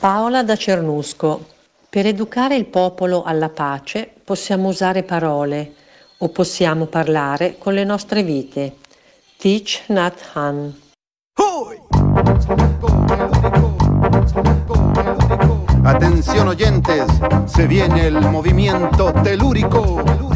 Paola da Cernusco. Per educare il popolo alla pace possiamo usare parole o possiamo parlare con le nostre vite. Teach Nat Han. Atención oyentes, se viene el movimiento telúrico.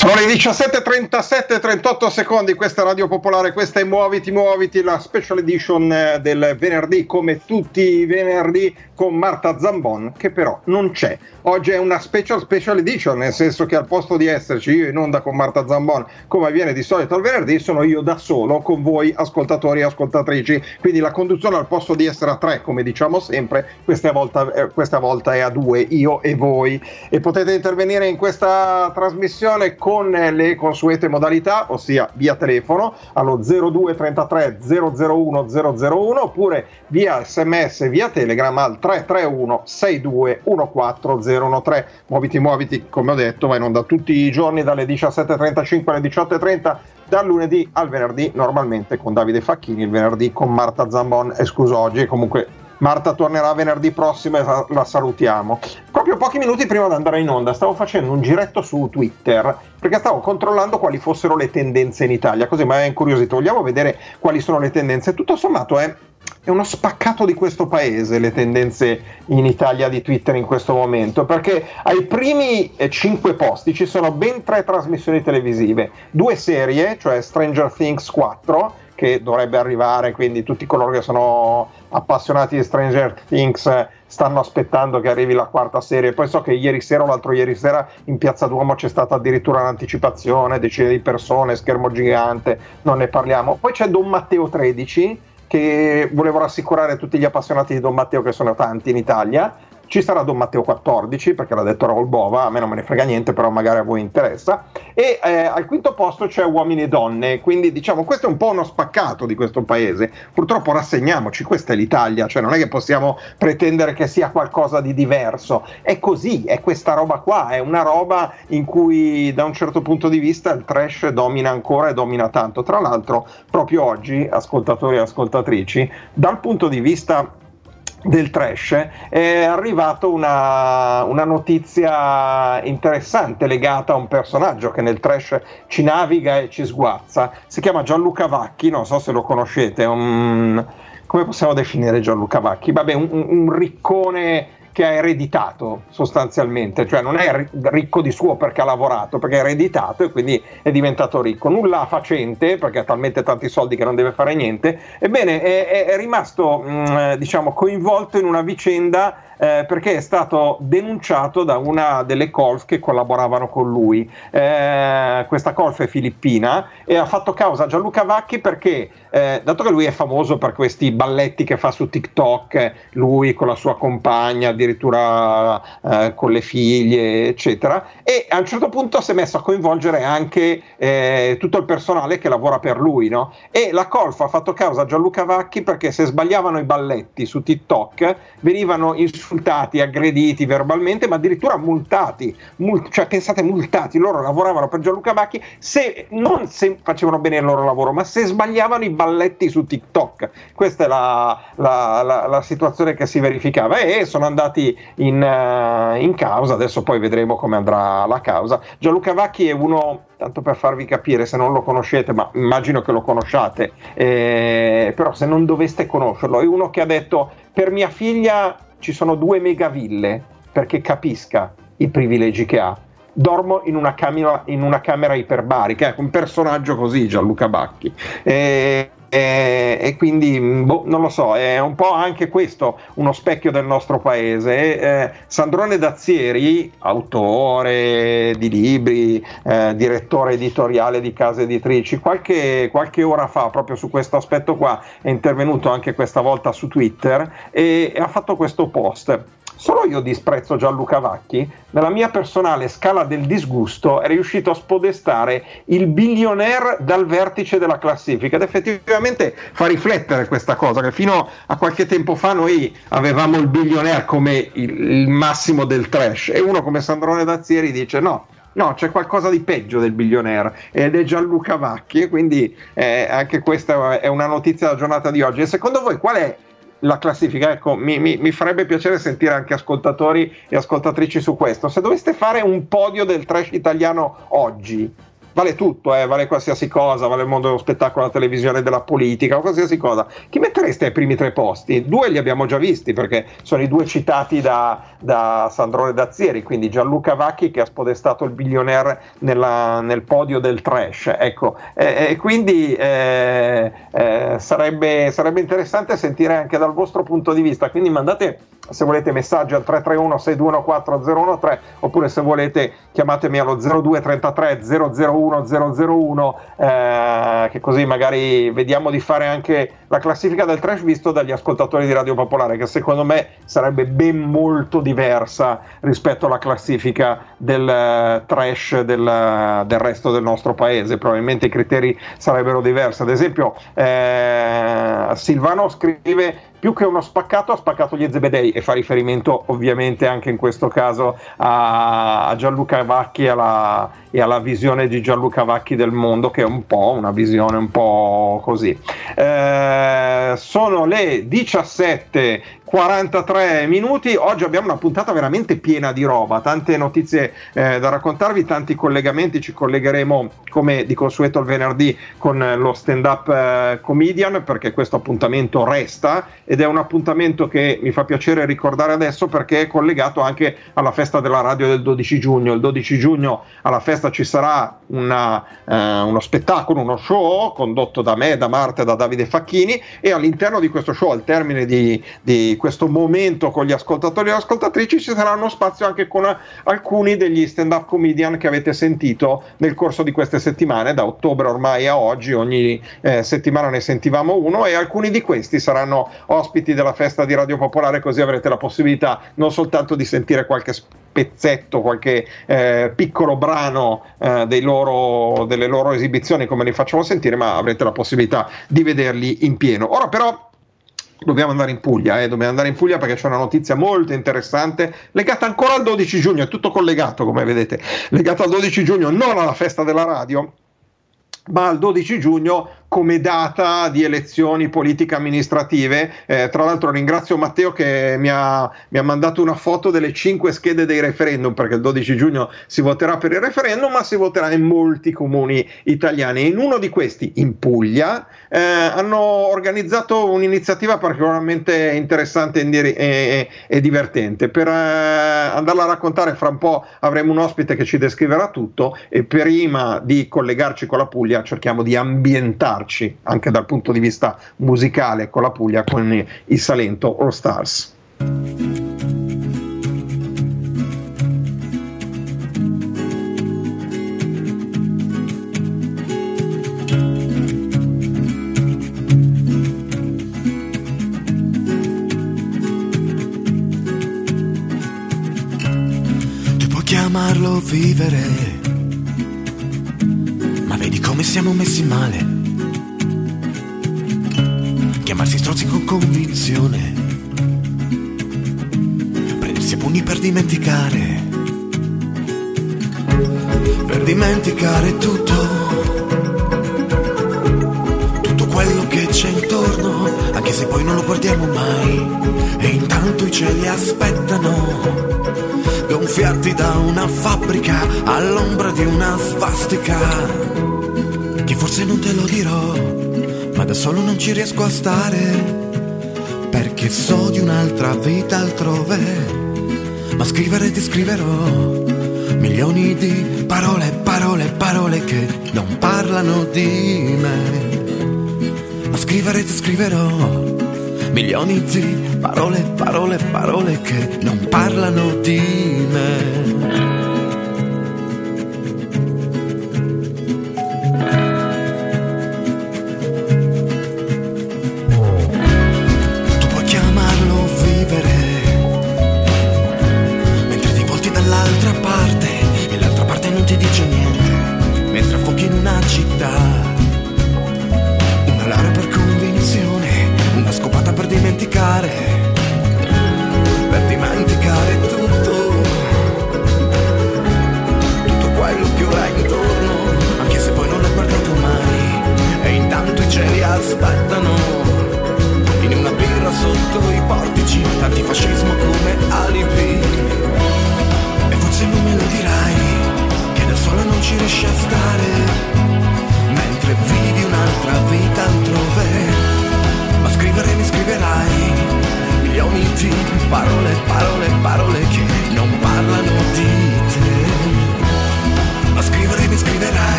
Sono le 17.37, 38 secondi, questa è Radio Popolare, questa è Muoviti, Muoviti, la special edition eh, del venerdì, come tutti i venerdì, con Marta Zambon, che però non c'è. Oggi è una special special edition, nel senso che al posto di esserci io in onda con Marta Zambon, come avviene di solito al venerdì, sono io da solo con voi ascoltatori e ascoltatrici. Quindi la conduzione al posto di essere a tre, come diciamo sempre, questa volta, eh, questa volta è a due, io e voi. E potete intervenire in questa trasmissione con con le consuete modalità, ossia via telefono allo 0233 001 001 oppure via sms via telegram al 331 62 14013. Muoviti, muoviti, come ho detto, va in onda tutti i giorni dalle 17.35 alle 18.30 dal lunedì al venerdì normalmente con Davide Facchini, il venerdì con Marta Zambon, escluso oggi, comunque Marta tornerà venerdì prossimo e la salutiamo. Proprio pochi minuti prima di andare in onda stavo facendo un giretto su Twitter perché stavo controllando quali fossero le tendenze in Italia, così mi ha incuriosito. Vogliamo vedere quali sono le tendenze. Tutto sommato è, è uno spaccato di questo paese le tendenze in Italia di Twitter in questo momento, perché ai primi eh, cinque posti ci sono ben tre trasmissioni televisive, due serie, cioè Stranger Things 4, che dovrebbe arrivare, quindi tutti coloro che sono appassionati di Stranger Things eh, stanno aspettando che arrivi la quarta serie. Poi so che ieri sera o l'altro ieri sera in Piazza Duomo c'è stata addirittura un'anticipazione, decine di persone, schermo gigante, non ne parliamo. Poi c'è Don Matteo 13 che volevo rassicurare tutti gli appassionati di Don Matteo che sono tanti in Italia ci sarà Don Matteo 14 perché l'ha detto Raul Bova, a me non me ne frega niente, però magari a voi interessa. E eh, al quinto posto c'è Uomini e Donne, quindi diciamo questo è un po' uno spaccato di questo paese. Purtroppo rassegniamoci, questa è l'Italia, cioè non è che possiamo pretendere che sia qualcosa di diverso. È così, è questa roba qua, è una roba in cui da un certo punto di vista il trash domina ancora e domina tanto. Tra l'altro, proprio oggi, ascoltatori e ascoltatrici, dal punto di vista del trash è arrivata una, una, notizia interessante legata a un personaggio che nel trash ci naviga e ci sguazza. Si chiama Gianluca Vacchi, non so se lo conoscete, un, come possiamo definire Gianluca Vacchi? Vabbè, un, un riccone che ha ereditato sostanzialmente, cioè non è ricco di suo perché ha lavorato, perché ha ereditato e quindi è diventato ricco, nulla facente perché ha talmente tanti soldi che non deve fare niente, ebbene è, è rimasto mh, diciamo coinvolto in una vicenda eh, perché è stato denunciato da una delle colf che collaboravano con lui. Eh, questa colf è filippina e ha fatto causa a Gianluca Vacchi perché, eh, dato che lui è famoso per questi balletti che fa su TikTok, lui con la sua compagna, addirittura eh, con le figlie, eccetera, e a un certo punto si è messo a coinvolgere anche eh, tutto il personale che lavora per lui, no? E la colf ha fatto causa a Gianluca Vacchi perché se sbagliavano i balletti su TikTok venivano insultati insultati, aggrediti verbalmente, ma addirittura multati, mult- cioè pensate multati, loro lavoravano per Gianluca Vacchi se non se facevano bene il loro lavoro, ma se sbagliavano i balletti su TikTok. Questa è la, la, la, la situazione che si verificava e sono andati in, uh, in causa, adesso poi vedremo come andrà la causa. Gianluca Vacchi è uno tanto per farvi capire se non lo conoscete, ma immagino che lo conosciate, eh, però se non doveste conoscerlo, è uno che ha detto per mia figlia ci sono due megaville perché capisca i privilegi che ha. Dormo in una camera, in una camera iperbarica, ecco, un personaggio così Gianluca Bacchi. Eh, e, e quindi mm, boh, non lo so, è un po' anche questo uno specchio del nostro paese. Eh, Sandrone Dazzieri, autore di libri, eh, direttore editoriale di case editrici, qualche, qualche, ora fa, proprio su questo aspetto qua, è intervenuto anche questa volta su Twitter e, e ha fatto questo post Solo io disprezzo Gianluca Vacchi, nella mia personale scala del disgusto è riuscito a spodestare il billionaire dal vertice della classifica ed effettivamente fa riflettere questa cosa che fino a qualche tempo fa noi avevamo il billionaire come il, massimo del trash. E uno come Sandrone Dazzieri dice no, No, c'è qualcosa di peggio del billionaire ed è Gianluca Vacchi, quindi eh, anche questa è una notizia della giornata di oggi. E secondo voi qual è la classifica. Ecco, mi, mi, mi, farebbe piacere sentire anche ascoltatori e ascoltatrici su questo. Se doveste fare un podio del trash italiano oggi, vale tutto, eh, vale qualsiasi cosa, vale il mondo dello spettacolo, la televisione, della politica o qualsiasi cosa. Chi mettereste ai primi tre posti? Due li abbiamo già visti perché sono i due citati da, da Sandrone Dazzieri, quindi Gianluca Vacchi che ha spodestato il billionaire nella, nel podio del trash. Ecco, e, e quindi eh, eh, sarebbe, sarebbe interessante sentire anche dal vostro punto di vista. Quindi mandate se volete messaggi al 331 621 013 oppure se volete chiamatemi allo 0233 001 001 eh, che così magari vediamo di fare anche la classifica del trash visto dagli ascoltatori di Radio Popolare che secondo me sarebbe ben molto diversa rispetto alla classifica del uh, trash del, uh, del, resto del nostro paese. Probabilmente i criteri sarebbero diversi. Ad esempio eh, Silvano scrive più che uno spaccato ha spaccato gli Zebedei e fa riferimento ovviamente anche in questo caso a, Gianluca Vacchi e alla, e alla, visione di Gianluca Vacchi del mondo che è un po' una visione un po' così. Eh, sono le 17 43 minuti. Oggi abbiamo una puntata veramente piena di roba, tante notizie eh, da raccontarvi, tanti collegamenti. Ci collegheremo come di consueto il venerdì con lo stand up eh, comedian perché questo appuntamento resta ed è un appuntamento che mi fa piacere ricordare adesso perché è collegato anche alla festa della radio del 12 giugno. Il 12 giugno alla festa ci sarà una, eh, uno spettacolo, uno show condotto da me, da Marta e da Davide Facchini e all'interno di questo show, al termine di, di questo momento con gli ascoltatori e le ascoltatrici ci sarà uno spazio anche con alcuni degli stand up comedian che avete sentito nel corso di queste settimane, da ottobre ormai a oggi, ogni eh, settimana ne sentivamo uno e alcuni di questi saranno ospiti della festa di Radio Popolare così avrete la possibilità non soltanto di sentire qualche pezzetto, qualche eh, piccolo brano eh, loro, delle loro esibizioni come li facciamo sentire, ma avrete la possibilità di vederli in pieno. Ora però Dobbiamo andare in Puglia, eh? dobbiamo andare in Puglia perché c'è una notizia molto interessante legata ancora al 12 giugno, è tutto collegato come vedete, legata al 12 giugno, non alla festa della radio, ma al 12 giugno come data di elezioni politiche amministrative. Eh, tra l'altro ringrazio Matteo che mi ha, mi ha, mandato una foto delle cinque schede dei referendum, perché il 12 giugno si voterà per il referendum, ma si voterà in molti comuni italiani. In uno di questi, in Puglia, eh, hanno organizzato un'iniziativa particolarmente interessante e, e, e divertente. Per eh, andarla a raccontare fra un po' avremo un ospite che ci descriverà tutto e prima di collegarci con la Puglia cerchiamo di ambientare confrontarci anche dal punto di vista musicale con la Puglia, con il Salento All Stars. vivere. Ma vedi come siamo messi male chiamarsi strozzi con convinzione. si pugni per dimenticare, per dimenticare tutto, tutto quello che c'è intorno, anche se poi non lo guardiamo mai, e intanto i cieli aspettano. Gonfiati da una fabbrica all'ombra di una svastica. Che forse non te lo dirò, ma da solo non ci riesco a stare. Perché so di un'altra vita altrove, ma scrivere ti scriverò milioni di parole, parole, parole che non parlano di me. Ma scrivere ti scriverò milioni di parole, parole, parole che non parlano di me.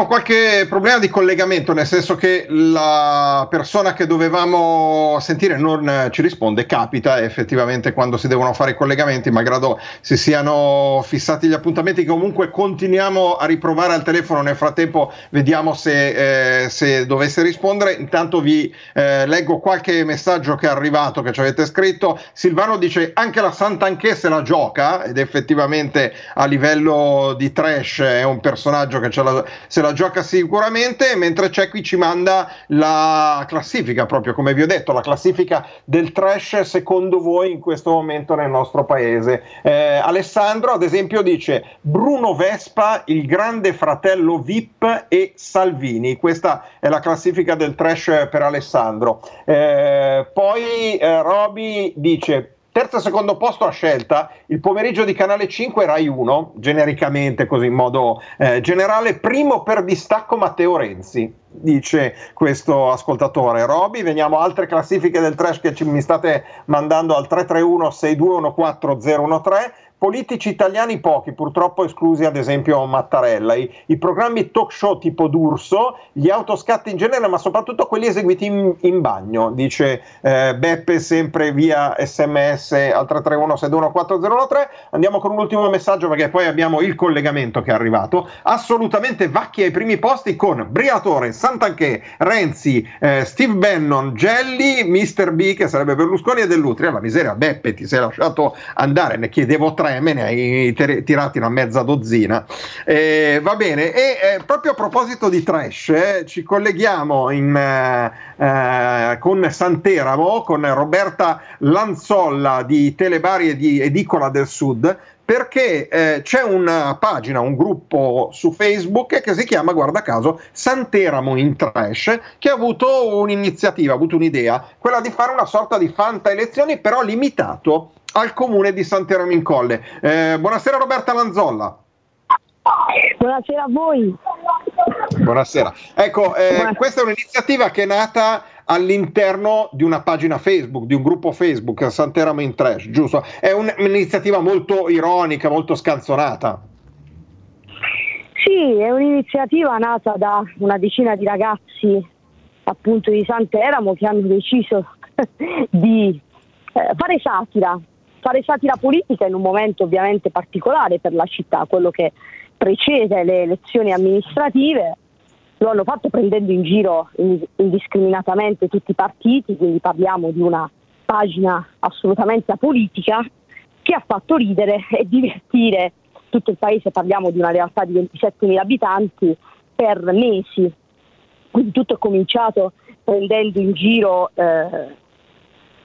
Abbiamo problema di collegamento, nel senso che la persona che dovevamo sentire non ci risponde, capita effettivamente quando si devono fare i collegamenti, malgrado si siano fissati gli appuntamenti, comunque continuiamo a riprovare al telefono, nel frattempo vediamo se, eh, se dovesse rispondere, intanto vi eh, leggo qualche messaggio che è arrivato, che ci avete scritto, Silvano dice anche la Sant'Anché se la gioca ed effettivamente a livello di trash è un personaggio che ce la, se la gioca sicuramente, mentre c'è qui ci manda la classifica, proprio come vi ho detto, la classifica del trash secondo voi in questo momento nel nostro paese. Eh, Alessandro, ad esempio, dice Bruno Vespa, il grande fratello VIP e Salvini. Questa è la classifica del trash per Alessandro. Eh, poi eh, Roby dice Terzo e secondo posto a scelta, il pomeriggio di Canale 5 Rai 1, genericamente così in modo eh, generale, primo per distacco Matteo Renzi, dice questo ascoltatore. Roby, veniamo a altre classifiche del trash che ci, mi state mandando al 331 6214 013 politici italiani pochi, purtroppo esclusi ad esempio Mattarella, I, i, programmi talk show tipo D'Urso, gli autoscatti in genere, ma soprattutto quelli eseguiti in, in bagno, dice eh, Beppe sempre via sms al 331 Andiamo con un ultimo messaggio perché poi abbiamo il collegamento che è arrivato. Assolutamente vacchi ai primi posti con Briatore, Santanché, Renzi, eh, Steve Bannon, Gelli, Mr. B che sarebbe Berlusconi e Dell'Utria. La miseria, Beppe ti sei lasciato andare, ne chiedevo tre me ne hai tirati una mezza dozzina. Eh, va bene, e eh, proprio a proposito di trash, eh, ci colleghiamo in, eh, eh, con Santeramo, con Roberta Lanzolla di Telebari e di Edicola del Sud, perché eh, c'è una pagina, un gruppo su Facebook che si chiama, guarda caso, Santeramo in Trash, che ha avuto un'iniziativa, ha avuto un'idea, quella di fare una sorta di fanta elezioni, però limitato al comune di Santeramo in Colle. Eh, buonasera Roberta Lanzolla. Buonasera a voi. Buonasera. Ecco, eh, Buonasera. questa è un'iniziativa che è nata all'interno di una pagina Facebook, di un gruppo Facebook, Santeramo in Trash, giusto? È un, un'iniziativa molto ironica, molto scanzonata. Sì, è un'iniziativa nata da una decina di ragazzi appunto di Santeramo che hanno deciso di eh, fare satira, fare satira politica in un momento ovviamente particolare per la città, quello che precede le elezioni amministrative lo hanno fatto prendendo in giro indiscriminatamente tutti i partiti, quindi parliamo di una pagina assolutamente apolitica che ha fatto ridere e divertire tutto il paese, parliamo di una realtà di 27.000 abitanti, per mesi. Quindi tutto è cominciato prendendo in giro eh,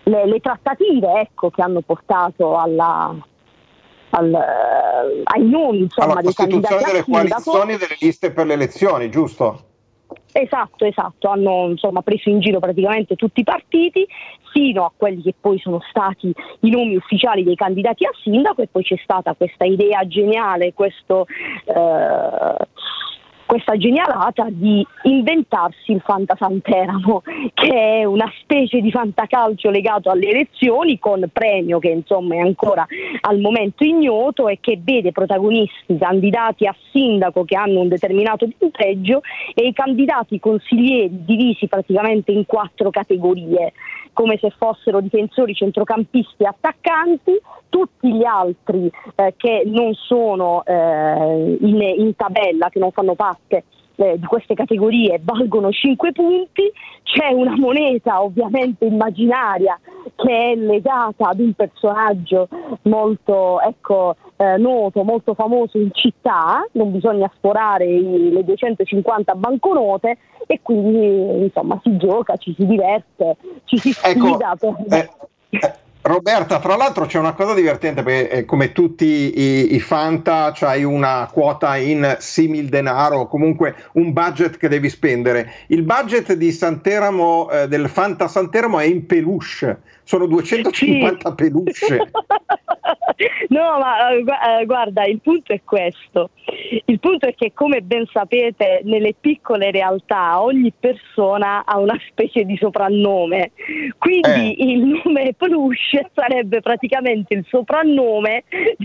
le, le, trattative ecco, che hanno portato alla, al, eh, ai nomi insomma, alla costituzione delle coalizioni delle liste per le elezioni, giusto? Esatto, esatto, hanno insomma, preso in giro praticamente tutti i partiti fino a quelli che poi sono stati i nomi ufficiali dei candidati a sindaco e poi c'è stata questa idea geniale, questo eh, questa genialata di inventarsi il Fantasanteramo, che è una specie di fantacalcio legato alle elezioni con premio che insomma è ancora al momento ignoto e che vede protagonisti candidati a sindaco che hanno un determinato punteggio e i candidati consiglieri divisi praticamente in quattro categorie come se fossero difensori, centrocampisti e attaccanti, tutti gli altri eh, che non sono eh, in, in tabella, che non fanno parte eh, di queste categorie valgono 5 punti, c'è una moneta ovviamente immaginaria che è legata ad un personaggio molto ecco, eh, noto, molto famoso in città, non bisogna sforare i, le 250 banconote e quindi insomma si gioca, ci si diverte, ci si ecco, sfida. Ecco, per... eh, Roberta, tra l'altro c'è una cosa divertente perché eh, come tutti i, i Fanta c'hai una quota in simil denaro, comunque un budget che devi spendere. Il budget di Santeramo, eh, del Fanta Santeramo è in peluche, sono 250 sì. peluche. no, ma uh, guarda, il punto è questo. Il punto è che, come ben sapete, nelle piccole realtà ogni persona ha una specie di soprannome. Quindi eh. il nome Peluche sarebbe praticamente il soprannome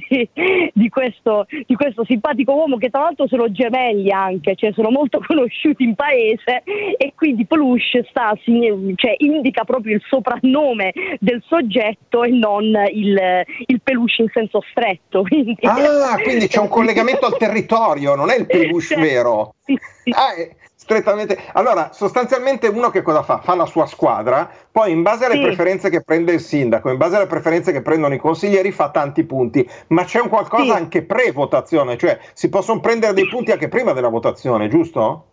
di, di, questo, di, questo, simpatico uomo che tra l'altro sono gemelli anche, cioè sono molto conosciuti in paese e quindi Peluche sta, cioè, indica proprio il soprannome del soggetto e non il, il peluche in senso stretto. Quindi... Ah, quindi c'è un collegamento al territorio, non è il peluche vero. Sì, sì. Ah, è strettamente. Allora, sostanzialmente uno che cosa fa? Fa la sua squadra, poi in base alle sì. preferenze che prende il sindaco, in base alle preferenze che prendono i consiglieri, fa tanti punti. Ma c'è un qualcosa anche pre-votazione, cioè si possono prendere dei punti anche prima della votazione, giusto?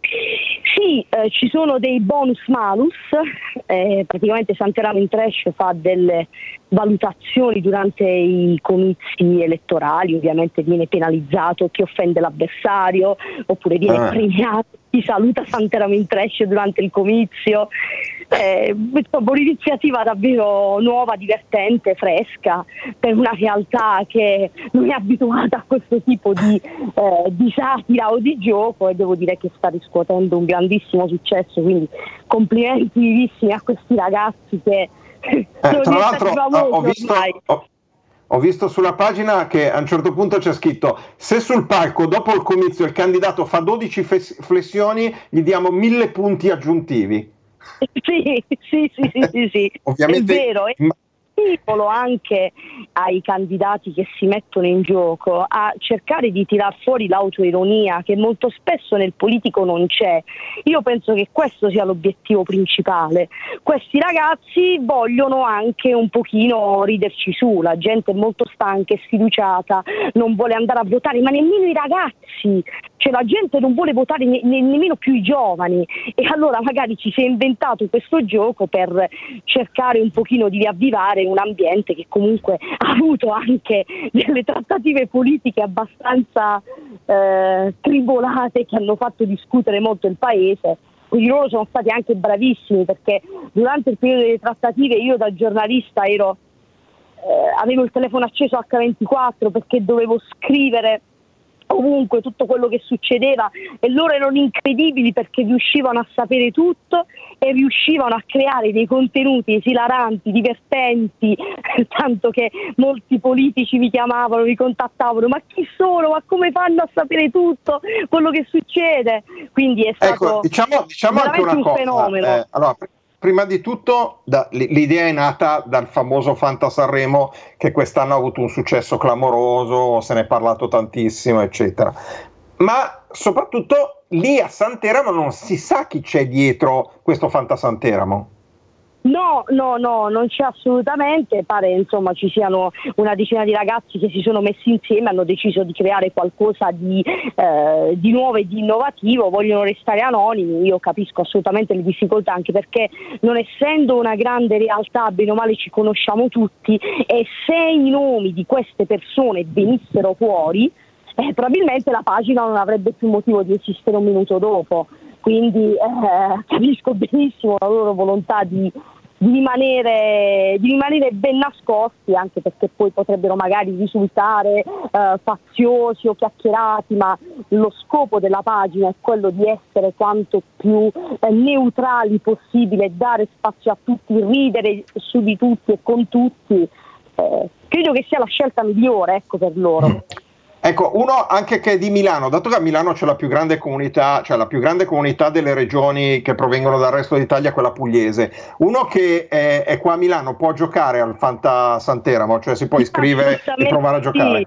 Sì, eh, ci sono dei bonus malus, eh, praticamente Santeramo in Trash fa delle valutazioni durante i comizi elettorali, ovviamente viene penalizzato chi offende l'avversario oppure viene ah. premiato chi saluta Santeramo in Trash durante il comizio. Eh, un'iniziativa davvero nuova, divertente, fresca per una realtà che non è abituata a questo tipo di, eh, di satira o di gioco e devo dire che sta riscuotendo un grandissimo successo, quindi complimenti vivissimi a questi ragazzi che eh, tra l'altro ho visto, ho, ho visto, sulla pagina che a un certo punto c'è scritto se sul palco dopo il comizio il candidato fa 12 flessioni gli diamo 1000 punti aggiuntivi. Sì, sì, sì, sì, sì, sì. Ovviamente, è vero. È stimolo anche ai candidati che si mettono in gioco a cercare di tirar fuori l'autoironia che molto spesso nel politico non c'è. Io penso che questo sia l'obiettivo principale. Questi ragazzi vogliono anche un pochino riderci su, la gente è molto stanca e sfiduciata, non vuole andare a votare, ma nemmeno i ragazzi. Cioè, la gente non vuole votare ne- ne- nemmeno più i giovani. E allora magari ci si è inventato questo gioco per cercare un pochino di riavvivare un ambiente che comunque ha avuto anche delle trattative politiche abbastanza eh, tribolate che hanno fatto discutere molto il paese. Quindi loro sono stati anche bravissimi perché durante il periodo delle trattative io da giornalista ero, eh, avevo il telefono acceso H24 perché dovevo scrivere ovunque tutto quello che succedeva e loro erano incredibili perché riuscivano a sapere tutto e riuscivano a creare dei contenuti esilaranti, divertenti, tanto che molti politici mi chiamavano, mi contattavano, ma chi sono? Ma come fanno a sapere tutto quello che succede? Quindi è ecco, stato ecco, diciamo, diciamo anche una un cosa. fenomeno. Eh, allora, prima di tutto da, l'idea è nata dal famoso Fanta Sanremo che quest'anno ha avuto un successo clamoroso, se ne è parlato tantissimo, eccetera. Ma soprattutto lì a Santeramo non si sa chi c'è dietro questo Fanta Santeramo. No, no, no, non c'è assolutamente, pare insomma ci siano una decina di ragazzi che si sono messi insieme, hanno deciso di creare qualcosa di, eh, di nuovo e di innovativo, vogliono restare anonimi, io capisco assolutamente le difficoltà anche perché non essendo una grande realtà, bene o male ci conosciamo tutti e se i nomi di queste persone venissero fuori, eh, probabilmente la pagina non avrebbe più motivo di esistere un minuto dopo quindi eh, capisco benissimo la loro volontà di di rimanere, di rimanere, ben nascosti, anche perché poi potrebbero magari risultare eh, faziosi o chiacchierati, ma lo scopo della pagina è quello di essere quanto più eh, neutrali possibile, dare spazio a tutti, ridere su di tutti e con tutti. Eh, credo che sia la scelta migliore ecco, per loro. Ecco, uno anche che è di Milano, dato che a Milano c'è la più grande comunità, cioè la più grande comunità delle regioni che provengono dal resto d'Italia, quella pugliese, uno che è, è qua a Milano può giocare al Fanta Santeramo, cioè si può iscrivere e provare a giocare. Sì.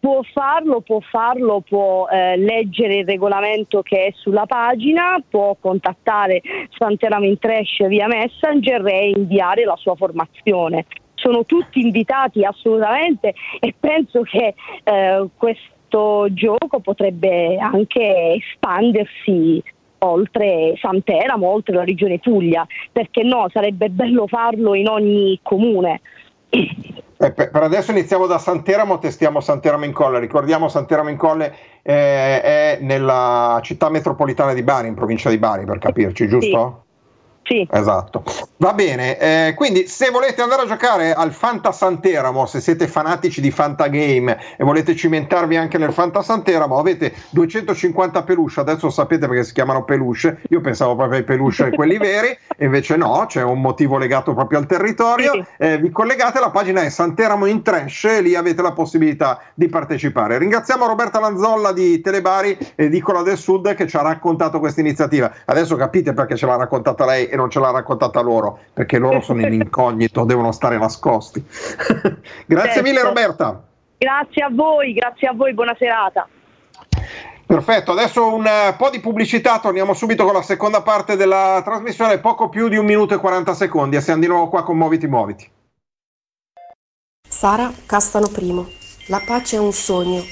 Può farlo, può farlo, può eh, leggere il regolamento che è sulla pagina, può contattare Santeramo in Trash via Messenger e inviare la sua formazione sono tutti invitati assolutamente e penso che eh, questo gioco potrebbe anche espandersi oltre Santeramo, oltre la regione Puglia, perché no, sarebbe bello farlo in ogni comune. Eh, per adesso iniziamo da Santeramo, testiamo Santeramo in Colle. Ricordiamo Santeramo in Colle eh, è nella città metropolitana di Bari, in provincia di Bari, per capirci, giusto? Sì. Esatto. Va bene, eh, quindi se volete andare a giocare al Fanta Santeramo, se siete fanatici di Fantagame e volete cimentarvi anche nel Fanta Santeramo, avete 250 peluche, adesso sapete perché si chiamano peluche, io pensavo proprio ai peluche quelli veri, e invece no, c'è un motivo legato proprio al territorio, sì. eh, vi collegate, la pagina è Santeramo in Trash e lì avete la possibilità di partecipare. Ringraziamo Roberta Lanzolla di Telebari, edicola del Sud, che ci ha raccontato questa iniziativa. Adesso capite perché ce l'ha raccontata lei e non ce l'ha raccontata loro, perché loro sono in incognito, devono stare nascosti. grazie certo. mille Roberta. Grazie a voi, grazie a voi, buona serata. Perfetto, adesso un uh, po' di pubblicità, torniamo subito con la seconda parte della trasmissione, poco più di un minuto e 40 secondi e siamo di nuovo qua con Muoviti Muoviti. Sara Castano Primo, la pace è un sogno,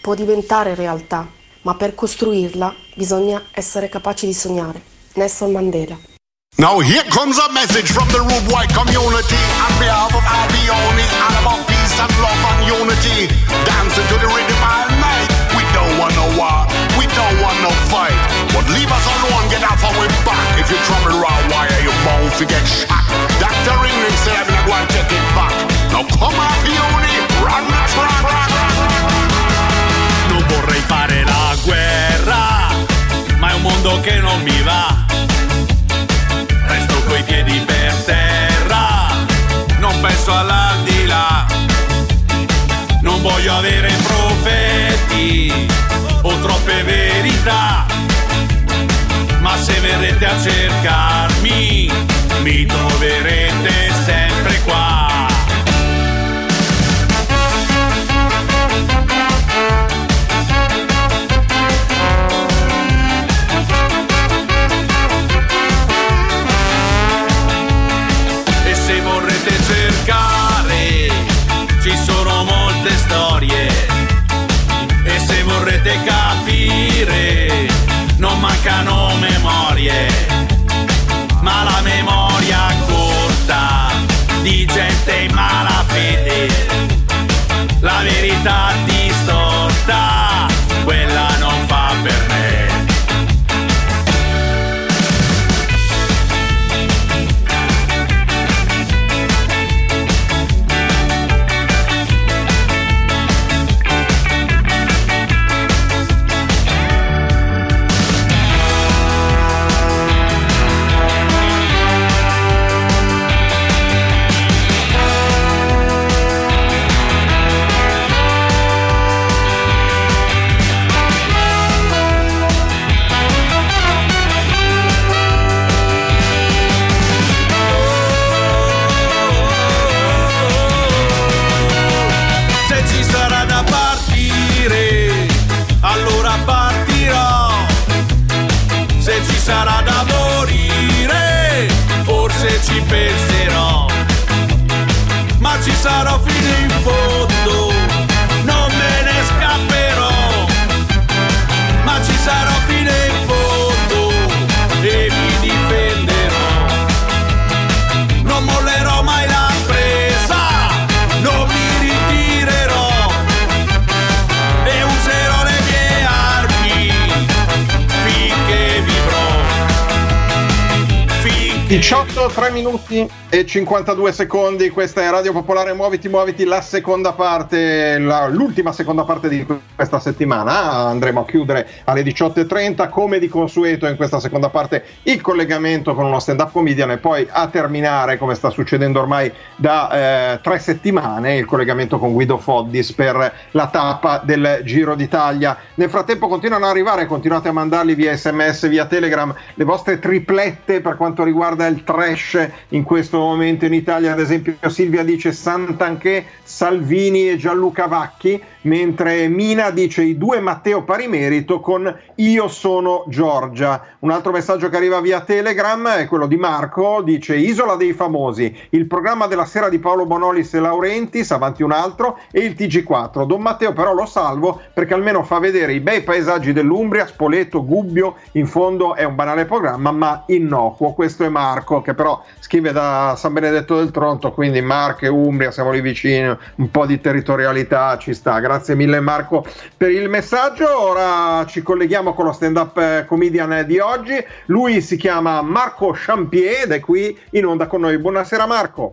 può diventare realtà, ma per costruirla bisogna essere capaci di sognare. Nelson Mandela. Now here comes a message from the rude white community on behalf of Albioni, all about peace and love and unity. Dancing to the rhythm all night. We don't want no war, we don't want no fight. But leave us alone, get off our way back. If you trouble around, why are you bound to get shot? Dr. England said I'm not going to take it back. Now come on, Peony, run that track. Non vorrei fare la guerra, ma è un mondo che non mi va penso all'aldilà, non voglio avere profeti o troppe verità, ma se verrete a cercarmi, mi troverete sempre qua. Finché 18, 3 minuti e 52 secondi, questa è Radio Popolare Muoviti Muoviti, la seconda parte, la- l'ultima seconda parte di questa settimana, andremo a chiudere alle 18.30 come di consueto in questa seconda parte il collegamento con uno stand up comedian e poi a terminare come sta succedendo ormai da eh, tre settimane il collegamento con Guido Foddis per la tappa del Giro d'Italia. Nel frattempo continuano ad arrivare, continuate a mandarli via sms, via telegram le vostre triplette per quanto riguarda il trash in questo momento in Italia, ad esempio Silvia dice Santanché, Salvini e Gianluca Vacchi, mentre Mina dice i due Matteo Parimerito con Io sono Giorgia. Un altro messaggio che arriva via Telegram è quello di Marco, dice Isola dei Famosi, il programma della sera di Paolo Bonolis e Laurentis, avanti un altro, e il TG4. Don Matteo però lo salvo perché almeno fa vedere i bei paesaggi dell'Umbria, Spoleto, Gubbio, in fondo è un banale programma ma innocuo. Questo è Marco che però scrive da San Benedetto del Tronto, quindi Marche, Umbria, siamo lì vicini, un po' di territorialità ci sta. Grazie mille Marco per il messaggio. Ora ci colleghiamo con lo stand-up eh, comedian di oggi. Lui si chiama Marco Champier ed è qui in onda con noi. Buonasera Marco.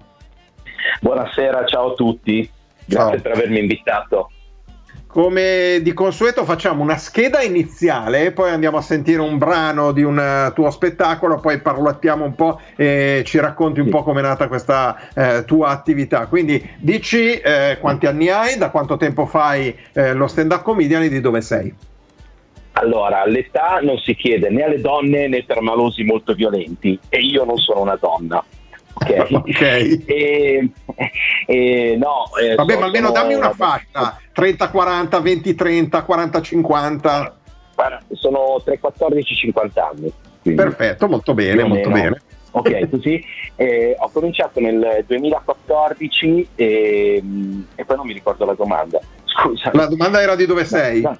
Buonasera, ciao a tutti. Grazie Ciao. per avermi invitato. Come di consueto facciamo una scheda iniziale, poi andiamo a sentire un brano di un eh, tuo spettacolo, poi parlattiamo un po' e ci racconti un po' com'è nata questa eh, tua attività. Quindi dici eh, quanti anni hai, da quanto tempo fai eh, lo stand-up comedian e di dove sei. Allora, l'età non si chiede né alle donne né per malosi molto violenti e io non sono una donna. Ok. Ok. E, e no, eh, Vabbè, so- ma almeno sono dammi una fascia, 30, 40, 20, 30, 40, 50. Guarda, Sono tra i 14 e i 50 anni. quindi- Perfetto, molto bene, molto bene. Ok, così. Eh, ho cominciato nel 2014 e, e poi non mi ricordo la domanda. Scusa. La domanda era di dove sei? No.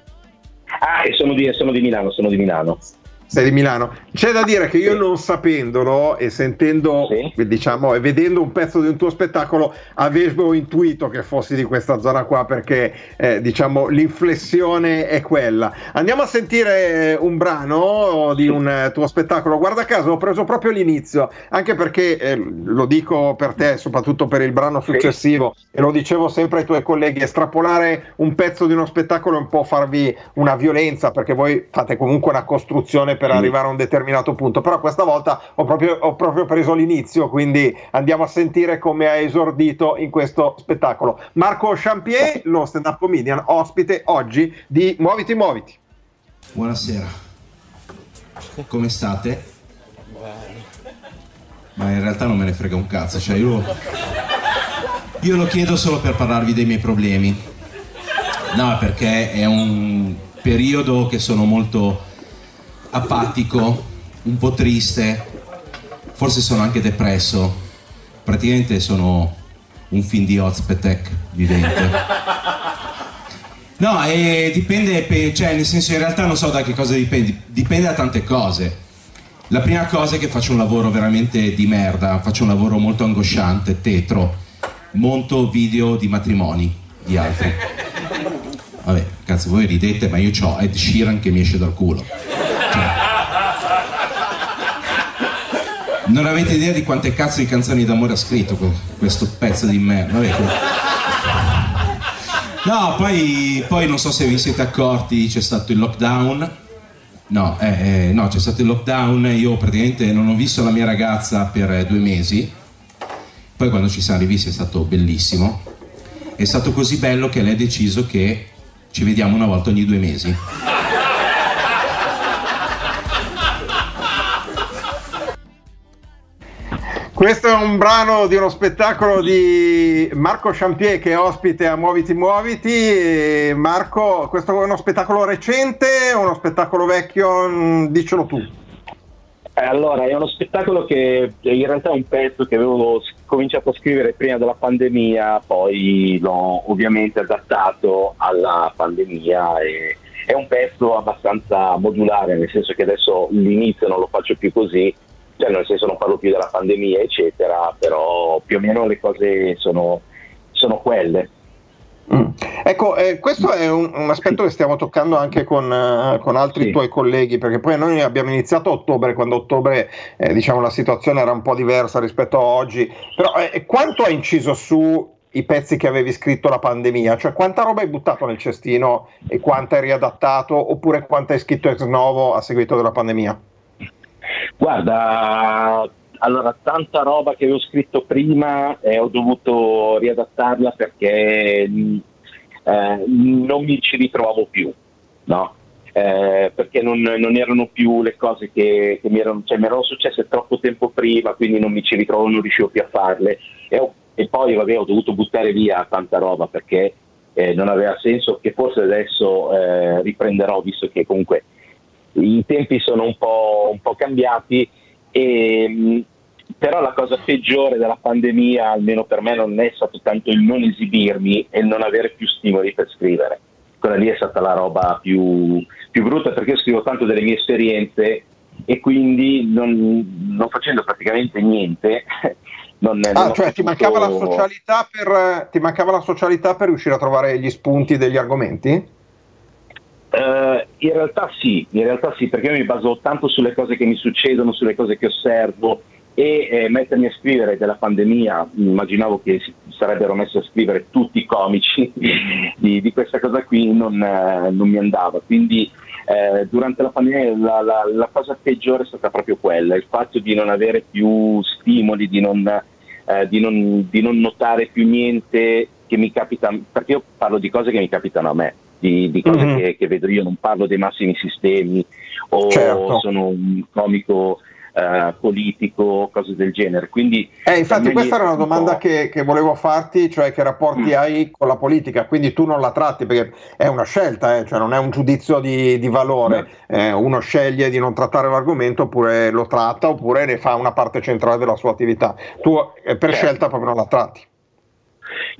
Ah, e sono di, sono di Milano, sono di Milano. Sei di Milano. C'è da dire che io non sapendolo e sentendo, Sì. diciamo, e vedendo un pezzo di un tuo spettacolo, avevo intuito che fossi di questa zona qua perché, eh, diciamo, l'inflessione è quella. Andiamo a sentire eh, un brano di un eh, tuo spettacolo. Guarda caso, ho preso proprio l'inizio, anche perché, eh, lo dico per te, soprattutto per il brano successivo, e lo dicevo sempre ai tuoi colleghi, estrapolare un pezzo di uno spettacolo è un po' farvi una violenza, perché voi fate comunque una costruzione per Sì. arrivare a un determinato punto. Però questa volta ho proprio, ho proprio preso l'inizio, quindi andiamo a sentire come ha esordito in questo spettacolo. Marco Champier, lo stand-up comedian, ospite oggi di Muoviti Muoviti. Buonasera. Come state? Ma in realtà non me ne frega un cazzo, cioè io, io lo chiedo solo per parlarvi dei miei problemi. No, perché è un periodo che sono molto apatico, un po' triste, forse sono anche depresso. Praticamente sono un film di Ozpetek vivente. No, e dipende, pe- cioè nel senso in realtà non so da che cosa dipende, dipende da tante cose. La prima cosa è che faccio un lavoro veramente di merda, faccio un lavoro molto angosciante, tetro, monto video di matrimoni di altri. Vabbè, cazzo, voi ridete, ma io ho Ed Sheeran che mi esce dal culo. Non avete idea di quante cazzo di canzoni d'amore ha scritto que- questo pezzo di merda. No, poi, poi non so se vi siete accorti, c'è stato il lockdown. No, eh, eh, no, c'è stato il lockdown, io praticamente non ho visto la mia ragazza per eh, due mesi. Poi quando ci siamo rivisti è stato bellissimo. È stato così bello che lei ha deciso che ci vediamo una volta ogni due mesi. Questo è un brano di uno spettacolo di Marco Champier che è ospite a Muoviti Muoviti. Marco, questo è uno spettacolo recente o uno spettacolo vecchio? Mm, Dicelo tu. Eh, allora, è uno spettacolo che in realtà è un pezzo che avevo cominciato a scrivere prima della pandemia, poi l'ho ovviamente adattato alla pandemia e è un pezzo abbastanza modulare, nel senso che adesso l'inizio non lo faccio più così, cioè nel senso non parlo più della pandemia, eccetera, però più o meno le cose sono, sono quelle. Mm. Ecco, eh, questo è un, un aspetto che stiamo toccando anche con, eh, con altri Sì. tuoi colleghi, perché poi noi abbiamo iniziato a ottobre, quando a ottobre eh, diciamo, la situazione era un po' diversa rispetto a oggi, però eh, quanto ha inciso su i pezzi che avevi scritto la pandemia? Cioè quanta roba hai buttato nel cestino e quanta hai riadattato, oppure quanta hai scritto ex novo a seguito della pandemia? Guarda, allora tanta roba che avevo scritto prima e ho dovuto riadattarla perché mh, eh, non mi ci ritrovavo più, no? Eh, perché non, non erano più le cose che, che mi, erano, cioè, mi erano successe troppo tempo prima, quindi non mi ci ritrovo, non riuscivo più a farle. E, ho- e poi vabbè, ho dovuto buttare via tanta roba perché eh, non aveva senso, che forse adesso eh, riprenderò, visto che comunque i tempi sono un po', un po' cambiati, e, mh, però la cosa peggiore della pandemia, almeno per me, non è stato tanto il non esibirmi e il non avere più stimoli per scrivere. Quella lì è stata la roba più, più brutta perché io scrivo tanto delle mie esperienze e quindi non, non facendo praticamente niente. Non, non Ah, ho cioè ti mancava, la socialità per, ti mancava la socialità per riuscire a trovare gli spunti degli argomenti? Eh, in realtà sì, in realtà sì, perché io mi baso tanto sulle cose che mi succedono, sulle cose che osservo e eh, mettermi a scrivere della pandemia, immaginavo che si sarebbero messi a scrivere tutti i comici di, di questa cosa qui, non, eh, non mi andava. Quindi eh, durante la pandemia la, la- la cosa peggiore è stata proprio quella, il fatto di non avere più stimoli, di non, eh, di non- di non notare più niente che mi capita, perché io parlo di cose che mi capitano a me, di, di cose Mhm. che, che vedo io, non parlo dei massimi sistemi o Certo. sono un comico eh, politico, cose del genere. Quindi Eh, infatti questa era una un domanda che, che volevo farti, cioè che rapporti Mm. hai con la politica, quindi tu non la tratti perché è una scelta, eh, cioè non è un giudizio di, di valore, Eh, uno sceglie di non trattare l'argomento oppure lo tratta oppure ne fa una parte centrale della sua attività. Tu eh, per Certo. scelta proprio non la tratti.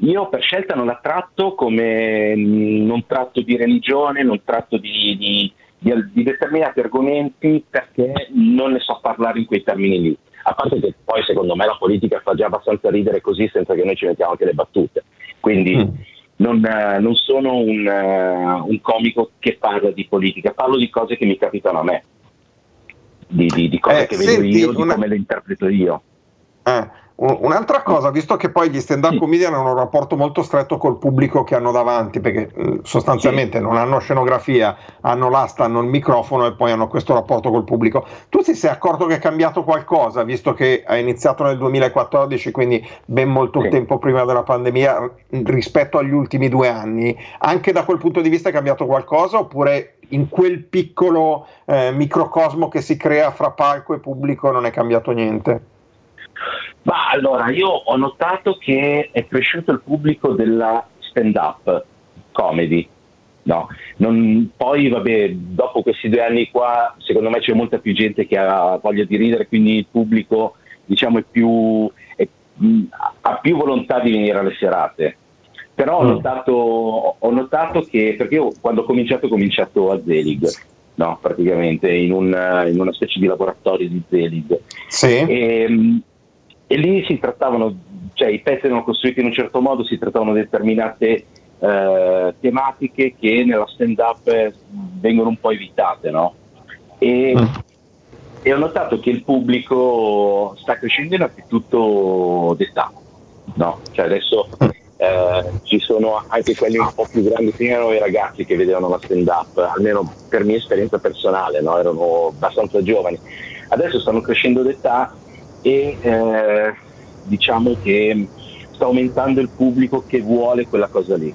Io per scelta non la tratto come mh, non tratto di religione, non tratto di, di- di- di determinati argomenti perché non ne so parlare in quei termini lì. A parte che poi secondo me la politica fa già abbastanza ridere così senza che noi ci mettiamo anche le battute. Quindi Mm. non, eh, non sono un, eh, un comico che parla di politica, parlo di cose che mi capitano a me, di, di- di cose Eh, che vedo io, di una- come le interpreto io. Un- Un'altra cosa, visto che poi gli stand-up comedian hanno un rapporto molto stretto col pubblico che hanno davanti, perché mh, sostanzialmente non hanno scenografia, hanno l'asta, hanno il microfono e poi hanno questo rapporto col pubblico. Tu ti sei accorto che è cambiato qualcosa, visto che hai iniziato nel 2014, quindi ben molto Sì. tempo prima della pandemia, rispetto agli ultimi due anni? Anche da quel punto di vista è cambiato qualcosa oppure in quel piccolo eh, microcosmo che si crea fra palco e pubblico non è cambiato niente? Ma allora, io ho notato che è cresciuto il pubblico della stand-up comedy. No, non- poi vabbè, dopo questi due anni qua, secondo me c'è molta più gente che ha voglia di ridere, quindi il pubblico diciamo è più, è- ha più volontà di venire alle serate. Però ho Mm. notato, ho notato che, perché io quando ho cominciato ho cominciato a Zelig, no, praticamente in, un- in una specie di laboratorio di Zelig. Sì. E, e lì si trattavano, cioè i pezzi erano costruiti in un certo modo, si trattavano determinate eh, tematiche che nella stand-up eh, vengono un po' evitate, no? E, Mm. e ho notato che il pubblico sta crescendo innanzitutto d'età, no? Cioè adesso eh, ci sono anche quelli un po' più grandi, prima erano i ragazzi che vedevano la stand-up, almeno per mia esperienza personale, no? Erano abbastanza giovani. Adesso stanno crescendo d'età e eh, diciamo che sta aumentando il pubblico che vuole quella cosa lì,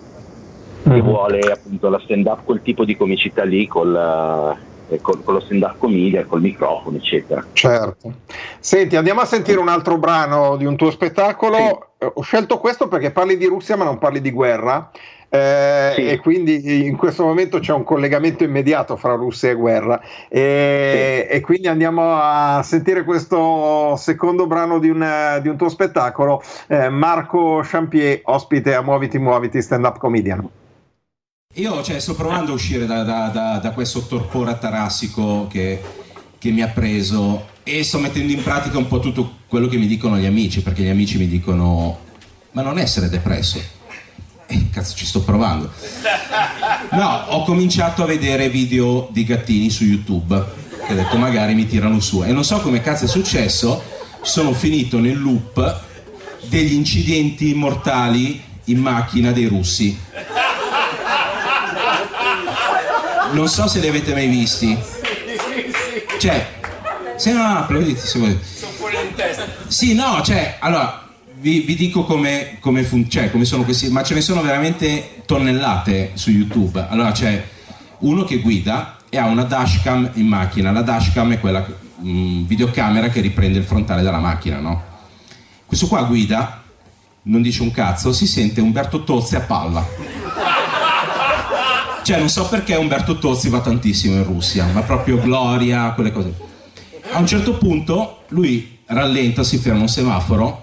che Mhm. vuole appunto la stand up, quel tipo di comicità lì, col, eh, col- con lo stand up comedian, col microfono, eccetera. Certo. Senti, andiamo a sentire un altro brano di un tuo spettacolo. ho scelto questo perché parli di Russia ma non parli di guerra. Eh, sì. E quindi in questo momento c'è un collegamento immediato fra Russia e guerra. E, sì. e quindi andiamo a sentire questo secondo brano di un, di un tuo spettacolo. Eh, Marco Champier, ospite a Muoviti Muoviti, stand up comedian. Io cioè, sto provando a uscire da, da, da, da questo torpore tarassico che, che mi ha preso e sto mettendo in pratica un po' tutto quello che mi dicono gli amici, perché gli amici mi dicono ma non essere depresso. Cazzo ci sto provando. No, ho cominciato a vedere video di gattini su YouTube, che ho detto magari mi tirano su. E non so come cazzo è successo, sono finito nel loop degli incidenti mortali in macchina dei russi. Non so se li avete mai visti. Cioè, se no, applaudite se volete. Sono fuori di testa. Sì, no, cioè, allora, vi, vi dico come, come, fun- cioè, come sono questi, ma ce ne sono veramente tonnellate su YouTube. Allora c'è uno che guida e ha una dashcam in macchina. La dashcam è quella mh, mm, videocamera che riprende il frontale della macchina, no? Questo qua guida, non dice un cazzo, si sente Umberto Tozzi a palla. Cioè, non so perché Umberto Tozzi va tantissimo in Russia, ma proprio gloria, quelle cose a un certo punto lui rallenta, si ferma un semaforo,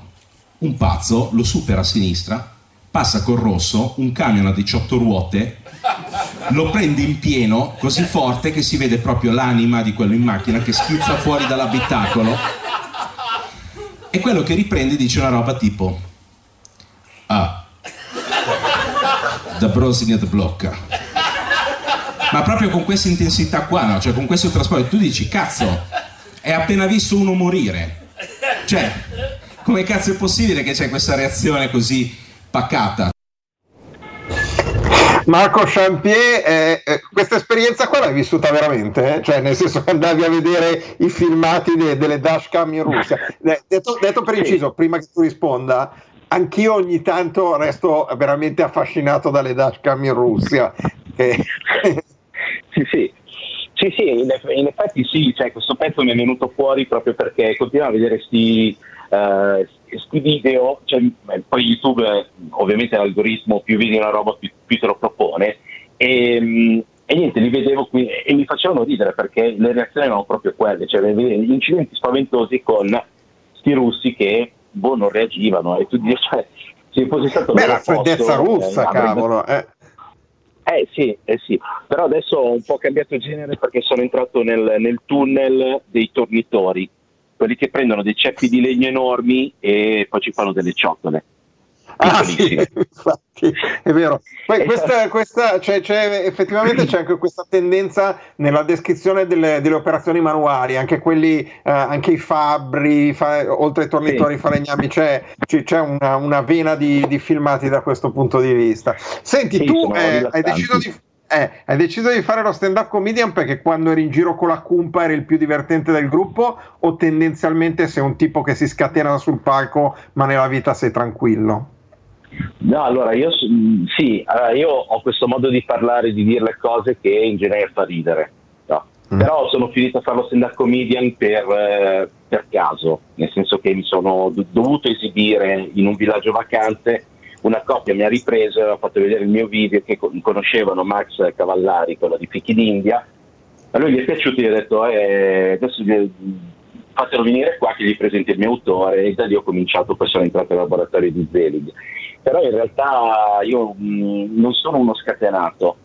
un pazzo lo supera a sinistra, passa col rosso, un camion a 18 ruote, lo prende in pieno così forte che si vede proprio l'anima di quello in macchina che schizza fuori dall'abitacolo e quello che riprende dice una roba tipo ah da Brosnia the blocca ma proprio con questa intensità qua no? cioè con questo trasporto tu dici cazzo è appena visto uno morire. Cioè, come cazzo è possibile che c'è questa reazione così pacata? Marco Champier, eh, eh, questa esperienza qua l'hai vissuta veramente? Eh? Cioè, nel senso che andavi a vedere i filmati de- delle dashcam in Russia. Detto, detto, per inciso, prima che tu risponda, anch'io ogni tanto resto veramente affascinato dalle dashcam in Russia. sì, sì, sì, sì, in, effetti sì, cioè, questo pezzo mi è venuto fuori proprio perché continuavo a vedere questi uh, video, cioè, poi YouTube ovviamente l'algoritmo più vedi una roba più, più te lo propone. E, e, niente, li vedevo qui e mi facevano ridere perché le reazioni erano proprio quelle, cioè gli incidenti spaventosi con sti russi che boh, non reagivano. E tu dici, cioè, se fosse stato... Beh, la freddezza russa, eh, cavolo, eh. Eh sì, eh sì, però adesso ho un po' cambiato genere perché sono entrato nel, nel tunnel dei tornitori, quelli che prendono dei ceppi di legno enormi e poi ci fanno delle ciotole. Ah sì, infatti, è vero. Poi questa, questa, cioè, c'è, effettivamente c'è anche questa tendenza nella descrizione delle, delle operazioni manuali, anche quelli, eh, anche i fabbri, fa, oltre ai tornitori sì. falegnami, c'è, c'è una, una, vena di, di, filmati da questo punto di vista. Senti, sì, tu eh, hai deciso di... Eh, hai deciso di fare lo stand-up comedian perché quando eri in giro con la cumpa eri il più divertente del gruppo o tendenzialmente sei un tipo che si scatena sul palco ma nella vita sei tranquillo? No, allora io sì, allora io ho questo modo di parlare, di dire le cose che in genere fa ridere. No. Mm. Però sono finito a fare lo stand-up comedian per, eh, per, caso, nel senso che mi sono do- dovuto esibire in un villaggio vacanze. Una coppia mi ha ripreso e ha fatto vedere il mio video che conoscevano Max Cavallari, quello di Fichi d'India. A lui gli è piaciuto e gli ha detto eh, adesso fatelo venire qua che gli presenti il mio autore e da lì ho cominciato, poi sono entrato nel laboratorio di Zelig però in realtà io mh, non sono uno scatenato,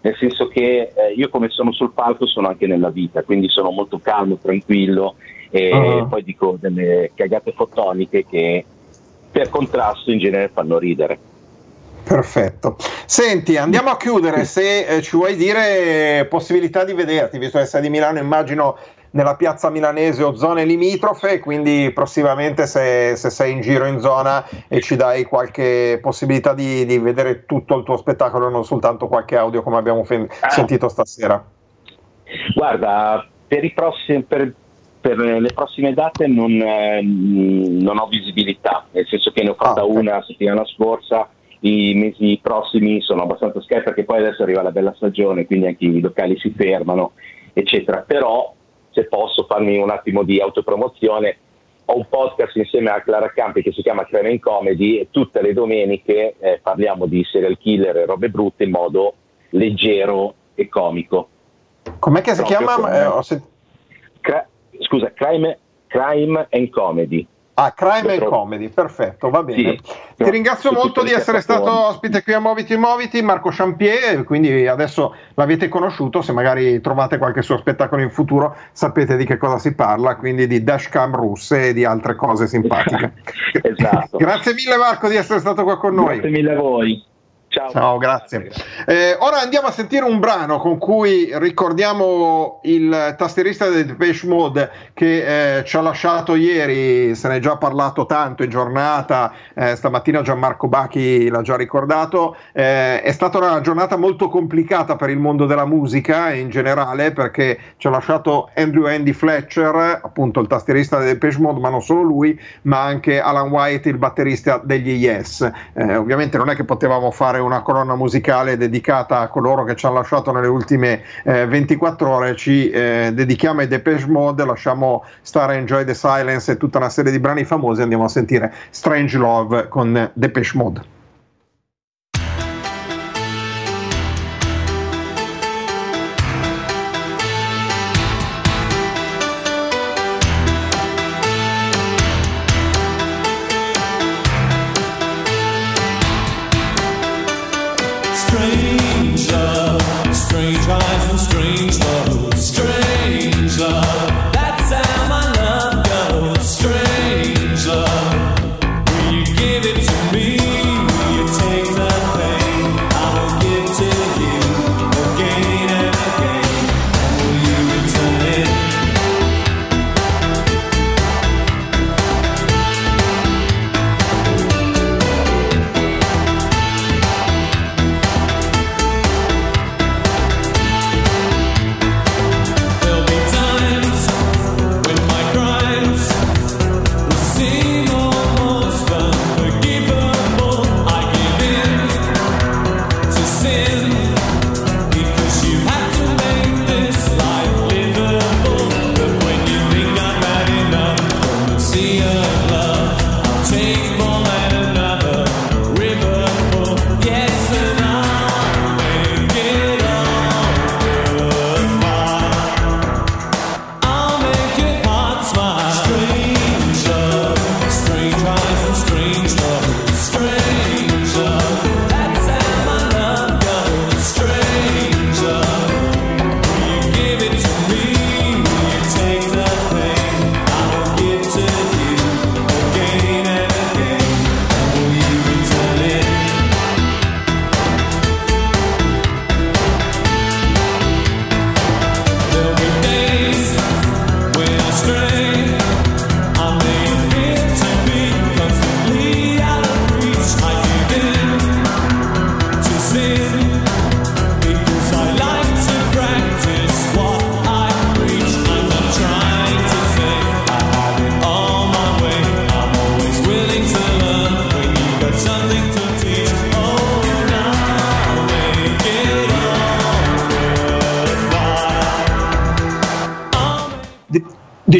nel senso che eh, io come sono sul palco sono anche nella vita, quindi sono molto calmo, tranquillo e uh-huh. poi dico delle cagate fotoniche che per contrasto in genere fanno ridere. Perfetto. Senti, andiamo a chiudere. Se eh, ci vuoi dire possibilità di vederti, visto che sei di Milano, immagino nella piazza milanese o zone limitrofe, quindi prossimamente se, se, sei in giro in zona e ci dai qualche possibilità di, di vedere tutto il tuo spettacolo, non soltanto qualche audio come abbiamo fe- ah. sentito stasera. Guarda, per, prossimi, per, per le prossime date non, eh, non, ho visibilità, nel senso che ne ho fatta ah, okay. una settimana scorsa, i mesi prossimi sono abbastanza scarsi perché poi adesso arriva la bella stagione, quindi anche i locali si fermano, eccetera. Però se posso farmi un attimo di autopromozione, ho un podcast insieme a Clara Campi che si chiama Crime and Comedy e tutte le domeniche eh, parliamo di serial killer e robe brutte in modo leggero e comico. Com'è che si Proprio chiama? come- Eh, sent- Cra- scusa, crime, crime and Comedy. Ah, Crime and Comedy, perfetto, va bene. Sì. Ti No, ringrazio molto di essere stato ospite qui a Moviti Moviti, Marco Champier, quindi adesso l'avete conosciuto, se magari trovate qualche suo spettacolo in futuro sapete di che cosa si parla, quindi di dashcam russe e di altre cose simpatiche. Esatto. Grazie mille Marco di essere stato qua con noi. Grazie mille a voi. Ciao. Ciao, grazie. Eh, ora andiamo a sentire un brano con cui ricordiamo il tastierista del Depeche Mode che eh, ci ha lasciato ieri, se ne è già parlato tanto in giornata, eh, stamattina Gianmarco Bachi l'ha già ricordato, eh, è stata una giornata molto complicata per il mondo della musica in generale perché ci ha lasciato Andrew Andy Fletcher, appunto il tastierista del Depeche Mode, ma non solo lui, ma anche Alan White, il batterista degli Yes. Eh, ovviamente non è che potevamo fare una colonna musicale dedicata a coloro che ci hanno lasciato nelle ultime eh, 24 ore, ci eh, dedichiamo ai Depeche Mode, lasciamo stare Enjoy the Silence e tutta una serie di brani famosi, andiamo a sentire Strange Love con Depeche Mode. Strange love, strange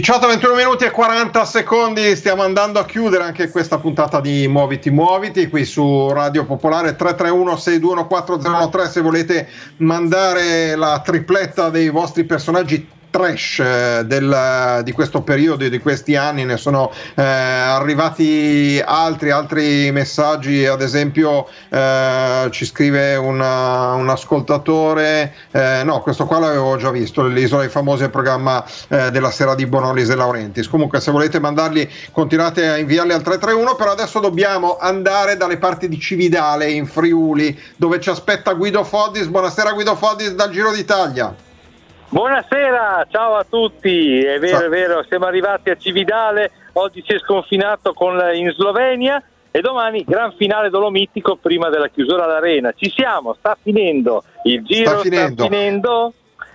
18-21 minuti e 40 secondi, stiamo andando a chiudere anche questa puntata di Muoviti Muoviti qui su Radio Popolare 331-621-4013 se volete mandare la tripletta dei vostri personaggi trash eh, del- di questo periodo di questi anni. Ne sono eh, arrivati altri altri messaggi. Ad esempio eh, ci scrive una- un ascoltatore eh, no questo qua l'avevo già visto l'isola dei famosi il programma eh, della sera di Bonolis e Laurentiis. Comunque se volete mandarli continuate a inviarli al 331 però adesso dobbiamo andare dalle parti di Cividale in Friuli dove ci aspetta Guido Foddis. Buonasera Guido Foddis dal Giro d'Italia Buonasera, ciao a tutti, è vero, è vero, siamo arrivati a Cividale, oggi si è sconfinato con, in Slovenia e domani gran finale dolomitico prima della chiusura all'arena. Ci siamo, sta finendo, il giro sta finendo. finendo,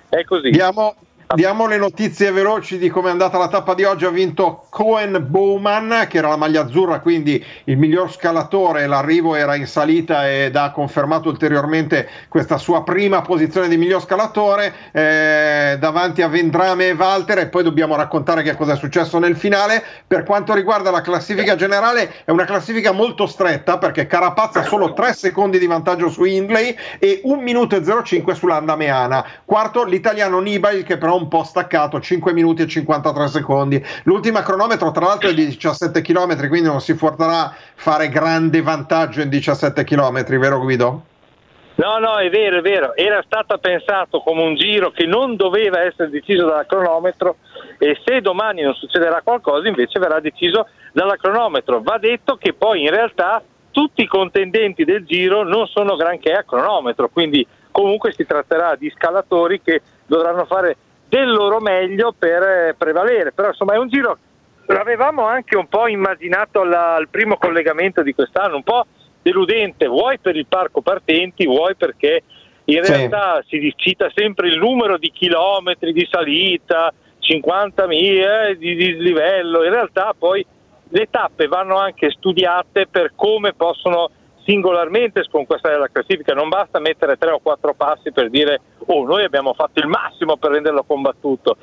è così. Abbiamo, Diamo le notizie veloci di come è andata la tappa di oggi. Ha vinto Cohen Bowman, che era la maglia azzurra, quindi il miglior scalatore. L'arrivo era in salita ed ha confermato ulteriormente questa sua prima posizione di miglior scalatore eh, davanti a Vendrame e Walter. E poi dobbiamo raccontare che cosa è successo nel finale. Per quanto riguarda la classifica generale, è una classifica molto stretta perché Carapazza ha solo 3 secondi di vantaggio su Hindley e 1 minuto e 05 sull'Anda Meana. Quarto l'italiano Nibali che però un po' staccato, 5 minuti e 53 secondi. L'ultima cronometro tra l'altro è di 17 km, quindi non si potrà fare grande vantaggio in 17 km, vero Guido? No, no, è vero, è vero. Era stato pensato come un giro che non doveva essere deciso dal cronometro e se domani non succederà qualcosa invece verrà deciso dalla cronometro. Va detto che poi in realtà tutti i contendenti del giro non sono granché a cronometro, quindi comunque si tratterà di scalatori che dovranno fare del loro meglio per eh, prevalere. Però insomma è un giro, l'avevamo anche un po' immaginato alla- al primo collegamento di quest'anno, un po' deludente, vuoi per il parco partenti, vuoi perché in Sì. realtà si cita sempre il numero di chilometri di salita, 50.000 eh, di dislivello, in realtà poi le tappe vanno anche studiate per come possono singolarmente sconquassare la classifica, non basta mettere tre o quattro passi per dire oh noi abbiamo fatto il massimo per renderlo combattuto.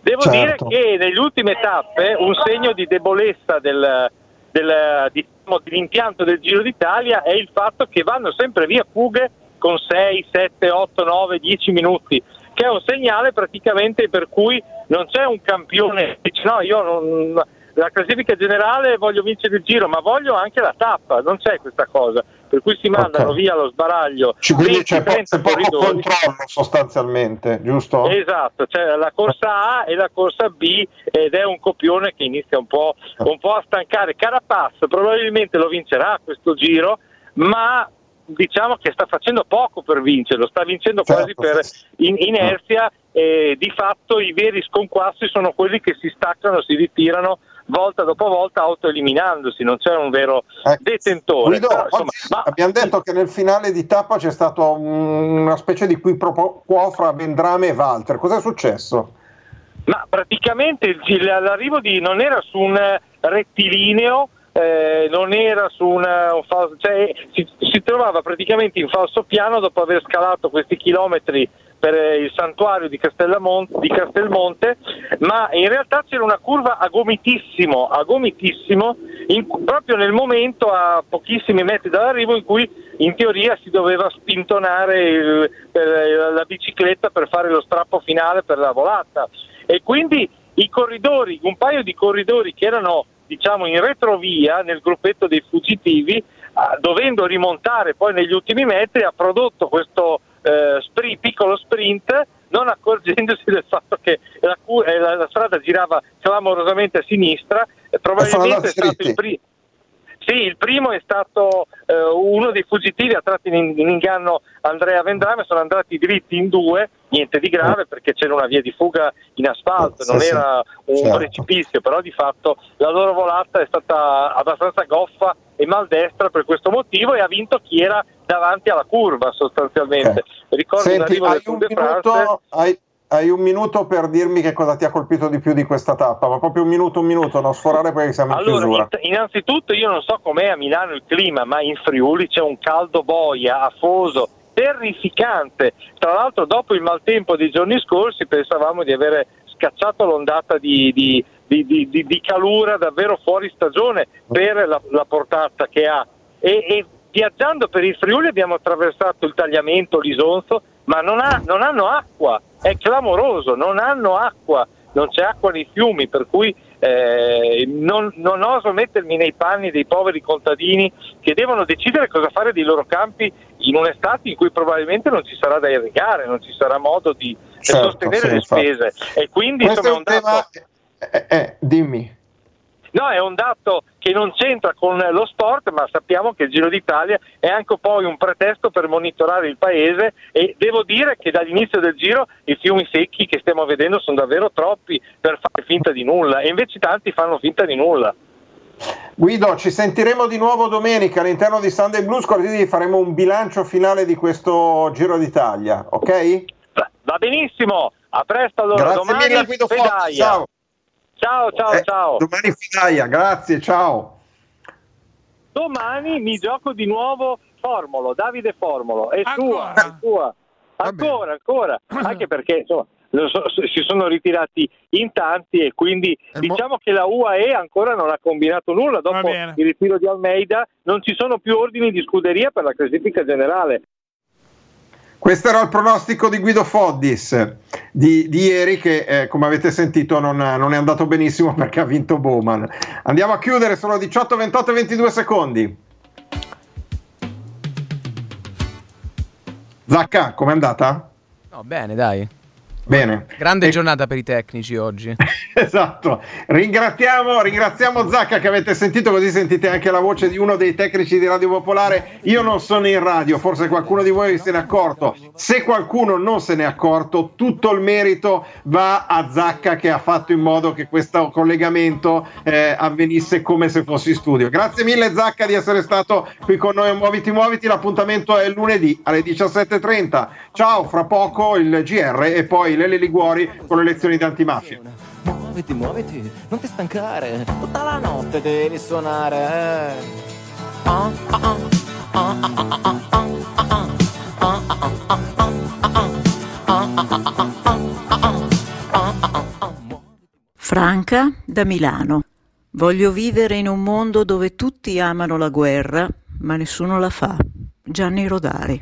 Devo Certo. dire che nelle ultime tappe un segno di debolezza del, del, diciamo, dell'impianto del Giro d'Italia è il fatto che vanno sempre via fughe con 6, 7, 8, 9, 10 minuti, che è un segnale praticamente per cui non c'è un campione che dice no, io non, la classifica generale voglio vincere il giro, ma voglio anche la tappa, non c'è questa cosa. Per cui si mandano Ok. via lo sbaraglio. Ci- Quindi 20, c'è, po- 30 c'è poco controllo sostanzialmente, giusto? Esatto, c'è la corsa A e la corsa B ed è un copione che inizia un po', un po' a stancare. Carapaz probabilmente lo vincerà questo giro, ma diciamo che sta facendo poco per vincerlo, sta vincendo quasi Certo, per sì. in- inerzia e di fatto i veri sconquassi sono quelli che si staccano, si ritirano volta dopo volta autoeliminandosi, non c'è un vero Eh, detentore. Guido, Però, insomma, ma- abbiamo detto che nel finale di tappa c'è stato un- una specie di qui quo fra Vendrame e Walter. Cos'è successo? Ma praticamente l'arrivo di non era su un rettilineo, eh, non era su una- un falso, cioè si, si trovava praticamente in falso piano dopo aver scalato questi chilometri per il santuario di, di Castelmonte, ma in realtà c'era una curva a gomitissimo, a gomitissimo in- proprio nel momento a pochissimi metri dall'arrivo in cui in teoria si doveva spintonare il- per- la bicicletta per fare lo strappo finale per la volata. E quindi i corridori, un paio di corridori che erano diciamo in retrovia nel gruppetto dei fuggitivi, dovendo rimontare poi negli ultimi metri, ha prodotto questo eh, piccolo sprint non accorgendosi del fatto che la, eh, la- la strada girava clamorosamente a sinistra, e probabilmente è stato il primo. Sì, il primo è stato eh, uno dei fuggitivi, ha tratto in, in inganno Andrea Vendrame, sono andati dritti in due, niente di grave perché c'era una via di fuga in asfalto, non sì, era un certo. precipizio, però di fatto la loro volata è stata abbastanza goffa e maldestra per questo motivo e ha vinto chi era davanti alla curva sostanzialmente. Ricordo Senti, l'arrivo hai del Tour un, de France. hai, hai un minuto per dirmi che cosa ti ha colpito di più di questa tappa, ma proprio un minuto, un minuto, non sforare perché siamo in Allora, chiusura. in- innanzitutto io non so com'è a Milano il clima, ma in Friuli c'è un caldo boia, afoso, terrificante. Tra l'altro dopo il maltempo dei giorni scorsi pensavamo di avere scacciato l'ondata di, di- di- di- di- di calura davvero fuori stagione per la, la portata che ha. E, e viaggiando per il Friuli abbiamo attraversato il tagliamento, l'Isonzo, ma non, ha- non hanno acqua, è clamoroso, non hanno acqua, non c'è acqua nei fiumi, per cui eh, non, non oso mettermi nei panni dei poveri contadini che devono decidere cosa fare dei loro campi in un'estate in cui probabilmente non ci sarà da irrigare, non ci sarà modo di Certo, sostenere sì, le infatti. spese. E quindi Questo insomma, è un un dato tema... Eh, eh, dimmi. No, è un dato che non c'entra con lo sport, ma sappiamo che il Giro d'Italia è anche poi un pretesto per monitorare il paese e devo dire che dall'inizio del Giro i fiumi secchi che stiamo vedendo sono davvero troppi per fare finta di nulla e invece tanti fanno finta di nulla. Guido, ci sentiremo di nuovo domenica all'interno di Sunday Blues, così faremo un bilancio finale di questo Giro d'Italia, ok? Va benissimo, A presto allora, Grazie domani mille Guido Fox, ciao. Ciao, ciao, Eh, ciao. Domani Fidaia, grazie, ciao. Domani mi gioco di nuovo Formolo, Davide Formolo, è sua, è sua. Ancora, ancora, anche perché insomma, lo so- si sono ritirati in tanti e quindi diciamo che la UAE ancora non ha combinato nulla dopo il ritiro di Almeida, non ci sono più ordini di scuderia per la classifica generale. Questo era il pronostico di Guido Foddis di, di ieri che eh, come avete sentito non, non è andato benissimo perché ha vinto Bowman. Andiamo a chiudere, sono 18, 28 e 22 secondi. Zacca, com'è andata? No, bene, dai. Bene. Grande giornata per i tecnici oggi. Esatto, ringraziamo, ringraziamo Zacca che avete sentito così sentite anche la voce di uno dei tecnici di Radio Popolare. Io non sono in radio, forse qualcuno di voi se n'è accorto. Se qualcuno non se n'è accorto, tutto il merito va a Zacca che ha fatto in modo che questo collegamento eh, avvenisse come se fossi in studio. Grazie mille Zacca di essere stato qui con noi Muoviti Muoviti, l'appuntamento è lunedì alle 17.30. Ciao, fra poco il GR e poi Lele Liguori con le lezioni di antimafia. Muoviti, muoviti, non ti stancare, tutta la notte devi suonare. eh. Ah, ah, ah, ah, ah, ah, ah, ah, ah, ah, ah, ah, Franca da Milano. Voglio vivere in un mondo dove tutti amano la guerra, ma nessuno la fa. Gianni Rodari.